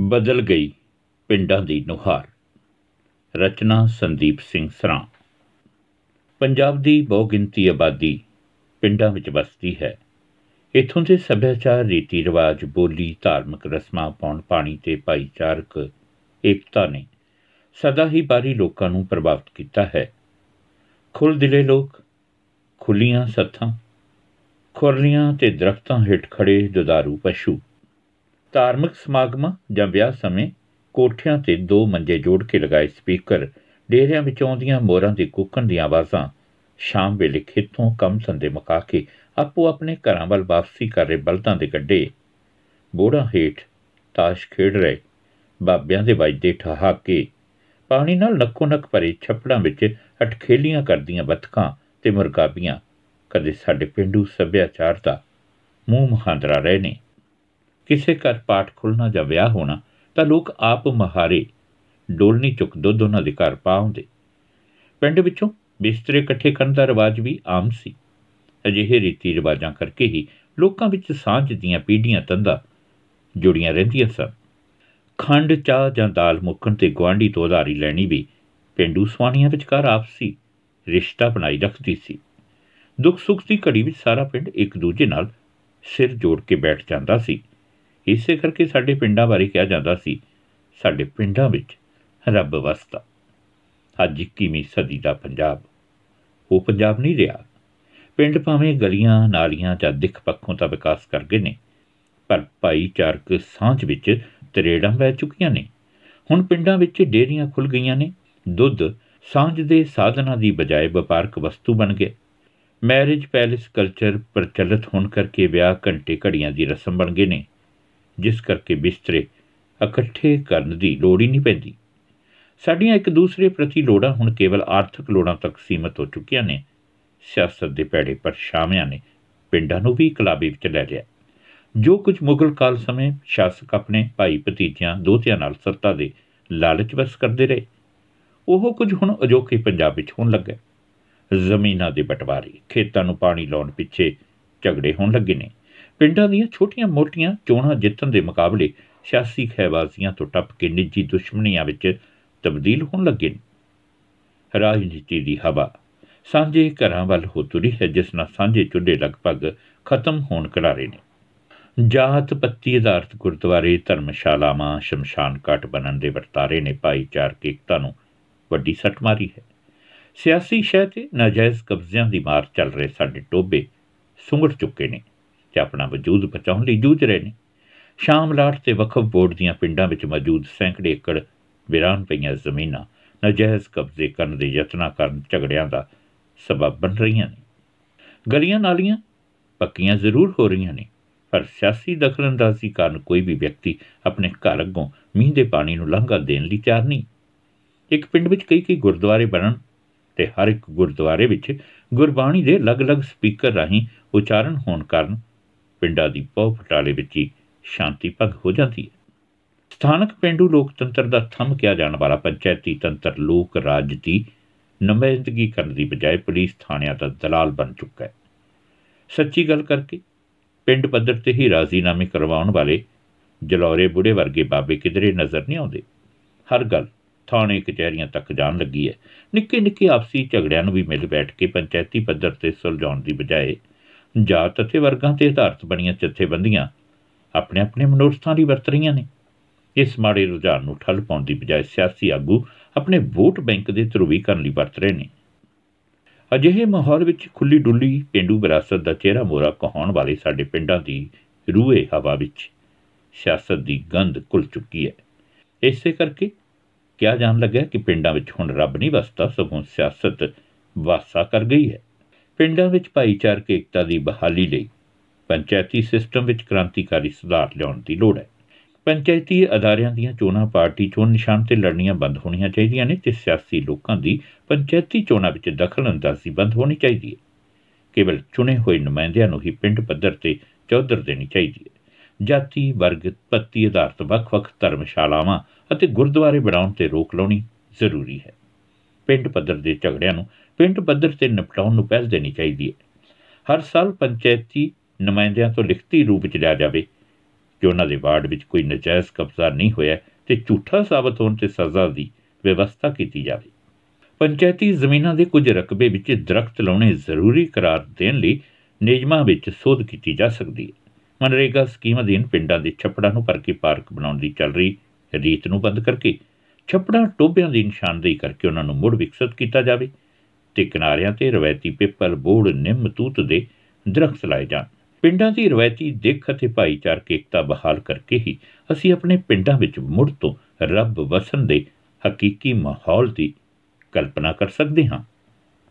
ਬਦਲ ਗਈ ਪਿੰਡਾਂ ਦੀ ਨੁਹਾਰ। ਰਚਨਾ ਸੰਦੀਪ ਸਿੰਘ ਸਰਾਂ। ਪੰਜਾਬ ਦੀ ਬਹੁਗਿਣਤੀ ਆਬਾਦੀ ਪਿੰਡਾਂ ਵਿੱਚ ਵਸਦੀ ਹੈ। ਇਥੋਂ ਦੇ ਸੱਭਿਆਚਾਰ ਰੀਤੀ ਰਿਵਾਜ ਬੋਲੀ, ਧਾਰਮਿਕ ਰਸਮਾਂ ਪੌਣ ਪਾਣੀ ਤੇ ਭਾਈਚਾਰਕ ਏਕਤਾ ਨੇ ਸਦਾ ਹੀ ਬਾਰੀ ਲੋਕਾਂ ਨੂੰ ਪ੍ਰਭਾਵਿਤ ਕੀਤਾ ਹੈ। ਖੁੱਲ ਦਿਲੇ ਲੋਕ ਖੁੱਲੀਆਂ ਸੱਥਾਂ, ਖੁਰਲੀਆਂ ਤੇ ਦਰਖਤਾਂ ਹੇਠ ਖੜੇ ਦੁਦਾਰੂ ਪਸ਼ੂ ਧਾਰਮਿਕ ਸਮਾਗਮਾਂ ਜਾਂ ਵਿਆਹ ਸਮੇਂ ਕੋਠਿਆਂ ਤੇ ਦੋ ਮੰਜੇ ਜੋੜ ਕੇ ਲਗਾਏ ਸਪੀਕਰ, ਡੇਰਿਆਂ ਵਿੱਚ ਆਉਂਦੀਆਂ ਮੋਰਾਂ ਦੇ ਕੂਕਣ ਦੀਆਂ ਆਵਾਜ਼ਾਂ, ਸ਼ਾਮ ਵੇਲੇ ਖੇਤੋਂ ਕੰਮ ਸੰਦੇ ਮੁਕਾ ਕੇ ਆਪੋ ਆਪਣੇ ਘਰਾਂ ਵੱਲ ਵਾਪਸੀ ਕਰ ਰਹੇ ਬਲਦਾਂ ਦੇ ਗੱਡੇ। ਬੋੜਾ ਹੇਠ ਤਾਸ਼ ਖੇਡ ਰਹੇ ਬਾਬਿਆਂ ਦੇ ਵਜਦੇ ਠਹਾਕੇ। ਪਾਣੀ ਨਾਲ ਨੱਕੋ ਨੱਕ ਭਰੇ ਛੱਪੜਾਂ ਵਿੱਚ ਅਟਖੇਲੀਆਂ ਕਰਦੀਆਂ ਬਤਕਾਂ ਤੇ ਮੁਰਗਾਬੀਆਂ। ਕਦੇ ਸਾਡੇ ਪਿੰਡੂ ਸੱਭਿਆਚਾਰ ਦਾ ਮੂੰਹ ਮਹਾਂਦਰਾ ਰਹੇ ਨੇ। ਕਿਸੇ ਘਰ ਪਾਠ ਖੁੱਲਣਾ ਜਾਂ ਵਿਆਹ ਹੋਣਾ, ਤਾਂ ਲੋਕ ਆਪ ਮਹਾਰੇ ਡੋਲਨੀ ਚੁੱਕ ਦੁੱਧ ਉਹਨਾਂ ਦੇ ਘਰ ਪਾਉਂਦੇ ਪਿੰਡ ਵਿੱਚੋਂ ਬਿਸਤਰੇ ਇਕੱਠੇ ਕਰਨ ਦਾ ਰਿਵਾਜ ਵੀ ਆਮ ਸੀ। ਅਜਿਹੇ ਰੀਤੀ ਰਿਵਾਜਾਂ ਕਰਕੇ ਹੀ ਲੋਕਾਂ ਵਿੱਚ ਸਾਂਝ ਦੀਆਂ ਪੀੜ੍ਹੀਆਂ ਤੰਦਾ ਜੁੜੀਆਂ ਰਹਿੰਦੀਆਂ ਸਨ। ਖੰਡ, ਚਾਹ ਜਾਂ ਦਾਲ ਮੁੱਕਣ ਤੇ ਗਵਾਂਢੀ ਤੋਂ ਉਧਾਰੀ ਲੈਣੀ ਵੀ ਪਿੰਡੂ ਸਵਾਣੀਆਂ ਵਿਚਕਾਰ ਆਪਸੀ ਰਿਸ਼ਤਾ ਬਣਾਈ ਰੱਖਦੀ ਸੀ। ਦੁੱਖ ਸੁੱਖ ਦੀ ਘੜੀ ਵਿੱਚ ਸਾਰਾ ਪਿੰਡ ਇੱਕ ਦੂਜੇ ਨਾਲ ਸਿਰ ਜੋੜ ਕੇ ਬੈਠ ਜਾਂਦਾ ਸੀ। ਇਸੇ ਕਰਕੇ ਸਾਡੇ ਪਿੰਡਾਂ ਬਾਰੇ ਕਿਹਾ ਜਾਂਦਾ ਸੀ, ਸਾਡੇ ਪਿੰਡਾਂ ਵਿੱਚ ਰੱਬ ਵਸਦਾ। ਅੱਜ 21ਵੀਂ ਸਦੀ ਦਾ ਪੰਜਾਬ। ਉਹ ਪੰਜਾਬ ਨਹੀਂ ਰਿਹਾ। ਪਿੰਡ ਭਾਵੇਂ ਗਲੀਆਂ, ਨਾਲੀਆਂ ਜਾਂ ਦਿੱਖ ਪੱਖੋਂ ਤਾਂ ਵਿਕਾਸ ਕਰ ਗਏ ਨੇ, ਪਰ ਭਾਈਚਾਰਕ ਸਾਂਝ ਵਿੱਚ ਤਰੇੜਾਂ ਪੈ ਚੁੱਕੀਆਂ ਨੇ। ਹੁਣ ਪਿੰਡਾਂ ਵਿੱਚ ਡੇਰੀਆਂ ਖੁੱਲ ਗਈਆਂ ਨੇ। ਦੁੱਧ ਸਾਂਝ ਦੇ ਸਾਧਨਾਂ ਦੀ ਬਜਾਏ ਵਪਾਰਕ ਵਸਤੂ ਬਣ ਗਏ। ਮੈਰਿਜ ਪੈਲੇਸ ਕਲਚਰ ਪ੍ਰਚਲਿਤ ਹੋਣ ਕਰਕੇ ਵਿਆਹ ਘੰਟੇ ਘੜੀਆਂ ਦੀ ਰਸਮ ਬਣ ਗਏ ਨੇ। ਜਿਸ ਕਰਕੇ ਬਿਸਤਰੇ ਇਕੱਠੇ ਕਰਨ ਦੀ ਲੋੜ ਹੀ ਨਹੀਂ ਪੈਂਦੀ। ਸਾਡੀਆਂ ਇੱਕ ਦੂਸਰੇ ਪ੍ਰਤੀ ਲੋੜਾਂ ਹੁਣ ਕੇਵਲ ਆਰਥਿਕ ਲੋੜਾਂ ਤੱਕ ਸੀਮਤ ਹੋ ਚੁੱਕੀਆਂ ਨੇ। ਸਿਆਸਤ ਦੇ ਪੈੜੇ ਪਰਛਾਵਿਆਂ ਨੇ ਪਿੰਡਾਂ ਨੂੰ ਵੀ ਕਲਾਬੀ ਵਿੱਚ ਲੈ ਲਿਆ। ਜੋ ਕੁਝ ਮੁਗਲ ਕਾਲ ਸਮੇਂ ਸ਼ਾਸਕ ਆਪਣੇ ਭਾਈ ਭਤੀਜਿਆਂ ਦੋਤਿਆਂ ਨਾਲ ਸੱਤਾ ਦੇ ਲਾਲਚ ਵਸ ਕਰਦੇ ਰਹੇ, ਉਹ ਕੁਝ ਹੁਣ ਅਜੋਕੇ ਪੰਜਾਬ ਵਿੱਚ ਹੋਣ ਲੱਗਾ। ਜ਼ਮੀਨਾਂ ਦੇ ਬਟਵਾਰੇ, ਖੇਤਾਂ ਨੂੰ ਪਾਣੀ ਲਾਉਣ ਪਿੱਛੇ ਝਗੜੇ ਹੋਣ ਲੱਗੇ ਨੇ। ਪਿੰਡਾਂ ਦੀਆਂ ਛੋਟੀਆਂ-ਮੋਟੀਆਂ ਚੋਣਾਂ ਜਿੱਤਣ ਦੇ ਮੁਕਾਬਲੇ ਸਿਆਸੀ ਖੈਬਾਜ਼ੀਆਂ ਤੋਂ ਟੱਪ ਕੇ ਨਿੱਜੀ ਦੁਸ਼ਮਣੀਆਂ ਵਿੱਚ ਤਬਦੀਲ ਹੋਣ ਲੱਗੇ ਨੇ। ਰਾਜਨੀਤੀ ਦੀ ਹਵਾ ਸਾਂਝੇ ਘਰਾਂ ਵੱਲ ਹੋ ਤੁਰੀ ਹੈ, ਜਿਸ ਨਾਲ ਸਾਂਝੇ ਚੁੱਡੇ ਲਗਭਗ ਖਤਮ ਹੋਣ ਕਰਾਰੇ ਨੇ। ਜਾਤ ਪੱਤੀ ਆਧਾਰਿਤ ਗੁਰਦੁਆਰੇ, ਧਰਮਸ਼ਾਲਾਵਾਂ, ਸ਼ਮਸ਼ਾਨ ਘਾਟ ਬਣਨ ਦੇ ਵਰਤਾਰੇ ਨੇ ਭਾਈਚਾਰਕ ਏਕਤਾ ਨੂੰ ਵੱਡੀ ਸੱਟ ਮਾਰੀ ਹੈ। ਸਿਆਸੀ ਸ਼ਹਿ ਤੇ ਨਾਜਾਇਜ਼ ਕਬਜ਼ਿਆਂ ਦੀ ਮਾਰ ਚੱਲ ਰਹੇ ਸਾਡੇ ਟੋਬੇ ਸੁੰਗੜ ਚੁੱਕੇ ਨੇ। ਤੇ ਆਪਣਾ ਵਜੂਦ ਬਚਾਉਣ ਲਈ ਜੂਝ ਰਹੇ ਨੇ। ਸ਼ਾਮਲਾਟ ਤੇ ਵਕਫ ਬੋਰਡ ਦੀਆਂ ਪਿੰਡਾਂ ਵਿੱਚ ਮੌਜੂਦ ਸੈਂਕੜੇ ਏਕੜ ਵਿਰਾਨ ਪਈਆਂ ਜ਼ਮੀਨਾਂ ਨਜਾਇਜ਼ ਕਬਜ਼ੇ ਕਰਨ ਦੇ ਯਤਨਾਂ ਕਾਰਨ ਝਗੜਿਆਂ ਦਾ ਸਬਬ ਬਣ ਰਹੀਆਂ ਨੇ। ਗਲੀਆਂ ਨਾਲੀਆਂ ਪੱਕੀਆਂ ਜ਼ਰੂਰ ਹੋ ਰਹੀਆਂ ਨੇ, ਪਰ ਸਿਆਸੀ ਦਖਲਅੰਦਾਜ਼ੀ ਕਾਰਨ ਕੋਈ ਵੀ ਵਿਅਕਤੀ ਆਪਣੇ ਘਰ ਅੱਗੋਂ ਮੀਂਹ ਦੇ ਪਾਣੀ ਨੂੰ ਲੰਘਾ ਦੇਣ ਲਈ ਤਿਆਰ ਨਹੀਂ। ਇੱਕ ਪਿੰਡ ਵਿੱਚ ਕਈ ਕਈ ਗੁਰਦੁਆਰੇ ਬਣਨ ਤੇ ਹਰ ਇੱਕ ਗੁਰਦੁਆਰੇ ਵਿੱਚ ਗੁਰਬਾਣੀ ਦੇ ਅਲੱਗ-ਅਲੱਗ ਸਪੀਕਰ ਰਾਹੀਂ ਉਚਾਰਨ ਹੋਣ ਕਾਰਨ ਪਿੰਡਾਂ ਦੀ ਪੌ ਫਟਾਲੇ ਵਿੱਚ ਹੀ ਸ਼ਾਂਤੀ ਭੰਗ ਹੋ ਜਾਂਦੀ ਹੈ। ਸਥਾਨਕ ਪਿੰਡੂ ਲੋਕਤੰਤਰ ਦਾ ਥੰਮ ਕਿਹਾ ਜਾਣ ਵਾਲਾ ਪੰਚਾਇਤੀ ਤੰਤਰ ਲੋਕ ਰਾਜ ਦੀ ਨਮਾਇੰਦਗੀ ਕਰਨ ਦੀ ਬਜਾਏ ਪੁਲਿਸ ਥਾਣਿਆਂ ਦਾ ਦਲਾਲ ਬਣ ਚੁੱਕਾ ਹੈ। ਸੱਚੀ ਗੱਲ ਕਰਕੇ ਪਿੰਡ ਪੱਧਰ ਤੇ ਹੀ ਰਾਜ਼ੀਨਾਮੇ ਕਰਵਾਉਣ ਵਾਲੇ ਜਲੌਰੇ ਬੁੜੇ ਵਰਗੇ ਬਾਬੇ ਕਿਧਰੇ ਨਜ਼ਰ ਨਹੀਂ ਆਉਂਦੇ। ਹਰ ਗੱਲ ਥਾਣੇ ਕਚਹਿਰੀਆਂ ਤੱਕ ਜਾਣ ਲੱਗੀ ਹੈ। ਨਿੱਕੇ ਨਿੱਕੇ ਆਪਸੀ ਝਗੜਿਆਂ ਨੂੰ ਵੀ ਮਿਲ ਬੈਠ ਕੇ ਪੰਚਾਇਤੀ ਪੱਧਰ ਤੇ ਸੁਲਝਾਉਣ ਦੀ ਬਜਾਏ ਜਾਤ ਅਤੇ ਵਰਗਾਂ ਤੇ ਆਧਾਰਿਤ ਬਣੀਆਂ ਜਥੇਬੰਦੀਆਂ ਆਪਣੇ ਆਪਣੇ ਮਨੋਰਥਾਂ ਲਈ ਵਰਤ ਰਹੀਆਂ ਨੇ। ਇਸ ਮਾੜੇ ਰੁਝਾਨ ਨੂੰ ਠੱਲ ਪਾਉਣ ਦੀ ਬਜਾਏ ਸਿਆਸੀ ਆਗੂ ਆਪਣੇ ਵੋਟ ਬੈਂਕ ਦੇ ਧਰੂਵੀਕਰਨ ਲਈ ਵਰਤ ਰਹੇ ਨੇ। ਅਜਿਹੇ ਮਾਹੌਲ ਵਿੱਚ ਖੁੱਲੀ ਡੁੱਲੀ ਪਿੰਡੂ ਵਿਰਾਸਤ ਦਾ ਚਿਹਰਾ ਮੋਰਾ ਕਹਾਉਣ ਵਾਲੇ ਸਾਡੇ ਪਿੰਡਾਂ ਦੀ ਰੂਹੇ ਹਵਾ ਵਿੱਚ ਸਿਆਸਤ ਦੀ ਗੰਧ ਕੁਲ ਚੁੱਕੀ ਹੈ। ਇਸੇ ਕਰਕੇ ਕਿਹਾ ਜਾਣ ਲੱਗਾ ਕਿ ਪਿੰਡਾਂ ਵਿੱਚ ਹੁਣ ਰੱਬ ਨਹੀਂ ਵਸਦਾ, ਸਗੋਂ ਸਿਆਸਤ ਵਾਸਾ ਕਰ ਗਈ ਹੈ। ਪਿੰਡਾਂ ਵਿੱਚ ਭਾਈਚਾਰਕ ਏਕਤਾ ਦੀ ਬਹਾਲੀ ਲਈ ਪੰਚਾਇਤੀ ਸਿਸਟਮ ਵਿੱਚ ਕ੍ਰਾਂਤੀਕਾਰੀ ਸੁਧਾਰ ਲਿਆਉਣ ਦੀ ਲੋੜ ਹੈ। ਪੰਚਾਇਤੀ ਅਦਾਰਿਆਂ ਦੀਆਂ ਚੋਣਾਂ ਪਾਰਟੀ ਚੋਣ ਨਿਸ਼ਾਨ ਤੇ ਲੜਨੀਆਂ ਬੰਦ ਹੋਣੀਆਂ ਚਾਹੀਦੀਆਂ ਨੇ ਤੇ ਸਿਆਸੀ ਲੋਕਾਂ ਦੀ ਪੰਚਾਇਤੀ ਚੋਣਾਂ ਵਿੱਚ ਦਖਲ ਅੰਦਾਜ਼ੀ ਬੰਦ ਹੋਣੀ ਚਾਹੀਦੀ ਹੈ। ਕੇਵਲ ਚੁਣੇ ਹੋਏ ਨੁਮਾਇੰਦਿਆਂ ਨੂੰ ਹੀ ਪਿੰਡ ਪੱਧਰ ਤੇ ਚੌਧਰ ਦੇਣੀ ਚਾਹੀਦੀ ਹੈ। ਜਾਤੀ, ਵਰਗ, ਪੱਤੀ ਆਧਾਰਿਤ ਵੱਖ-ਵੱਖ ਧਰਮਸ਼ਾਲਾਵਾਂ ਅਤੇ ਗੁਰਦੁਆਰੇ ਬਣਾਉਣ ਤੇ ਰੋਕ ਲਾਉਣੀ ਜ਼ਰੂਰੀ ਹੈ। ਪਿੰਡ ਪੱਧਰ ਦੇ ਝਗੜਿਆਂ ਨੂੰ ਪਿੰਡ ਪੱਧਰ ਤੇ ਨਿਪਟਾਉਣ ਨੂੰ ਪਹਿਲ ਦੇਣੀ ਚਾਹੀਦੀ ਹੈ। ਹਰ ਸਾਲ ਪੰਚਾਇਤੀ ਨੁਮਾਇੰਦਿਆਂ ਤੋਂ ਲਿਖਤੀ ਰੂਪ ਵਿੱਚ ਲਿਆ ਜਾਵੇ ਕਿ ਉਹਨਾਂ ਦੇ ਵਾਰਡ ਵਿੱਚ ਕੋਈ ਨਜਾਇਜ਼ ਕਬਜ਼ਾ ਨਹੀਂ ਹੋਇਆ ਤੇ ਝੂਠਾ ਸਾਬਤ ਹੋਣ ਤੇ ਸਜ਼ਾ ਦੀ ਵਿਵਸਥਾ ਕੀਤੀ ਜਾਵੇ। ਪੰਚਾਇਤੀ ਜ਼ਮੀਨਾਂ ਦੇ ਕੁਝ ਰਕਬੇ ਵਿੱਚ ਦਰਖਤ ਲਾਉਣੇ ਜ਼ਰੂਰੀ ਕਰਾਰ ਦੇਣ ਲਈ ਨਿਯਮਾਂ ਵਿੱਚ ਸੋਧ ਕੀਤੀ ਜਾ ਸਕਦੀ ਹੈ। ਮਨਰੇਗਾ ਸਕੀਮ ਅਧੀਨ ਪਿੰਡਾਂ ਦੇ ਛੱਪੜਾਂ ਨੂੰ ਭਰ ਕੇ ਪਾਰਕ ਬਣਾਉਣ ਦੀ ਚੱਲ ਰਹੀ ਰੀਤ ਨੂੰ ਬੰਦ ਕਰਕੇ ਛੱਪੜਾਂ ਟੋਬਿਆਂ ਦੀ ਨਿਸ਼ਾਨਦੇਹੀ ਕਰਕੇ ਉਹਨਾਂ ਨੂੰ ਮੁੜ ਵਿਕਸਿਤ ਕੀਤਾ ਜਾਵੇ। ਤੇ ਕਿਨਾਰਿਆਂ ਤੇ ਰਵਾਇਤੀ ਪੇਪਰ ਬੋੜ ਨਿੰਮ ਤੂਤ ਦੇ ਦਰਖਤ ਲਾਏ ਜਾਣ। ਪਿੰਡਾਂ ਦੀ ਰਵਾਇਤੀ ਦੇਖ ਅਤੇ ਭਾਈਚਾਰਕ ਏਕਤਾ ਬਹਾਲ ਕਰਕੇ ਹੀ ਅਸੀਂ ਆਪਣੇ ਪਿੰਡਾਂ ਵਿੱਚ ਮੁੜ ਤੋਂ ਰੱਬ ਵਸਣ ਦੇ ਹਕੀਕੀ ਮਾਹੌਲ ਦੀ ਕਲਪਨਾ ਕਰ ਸਕਦੇ ਹਾਂ।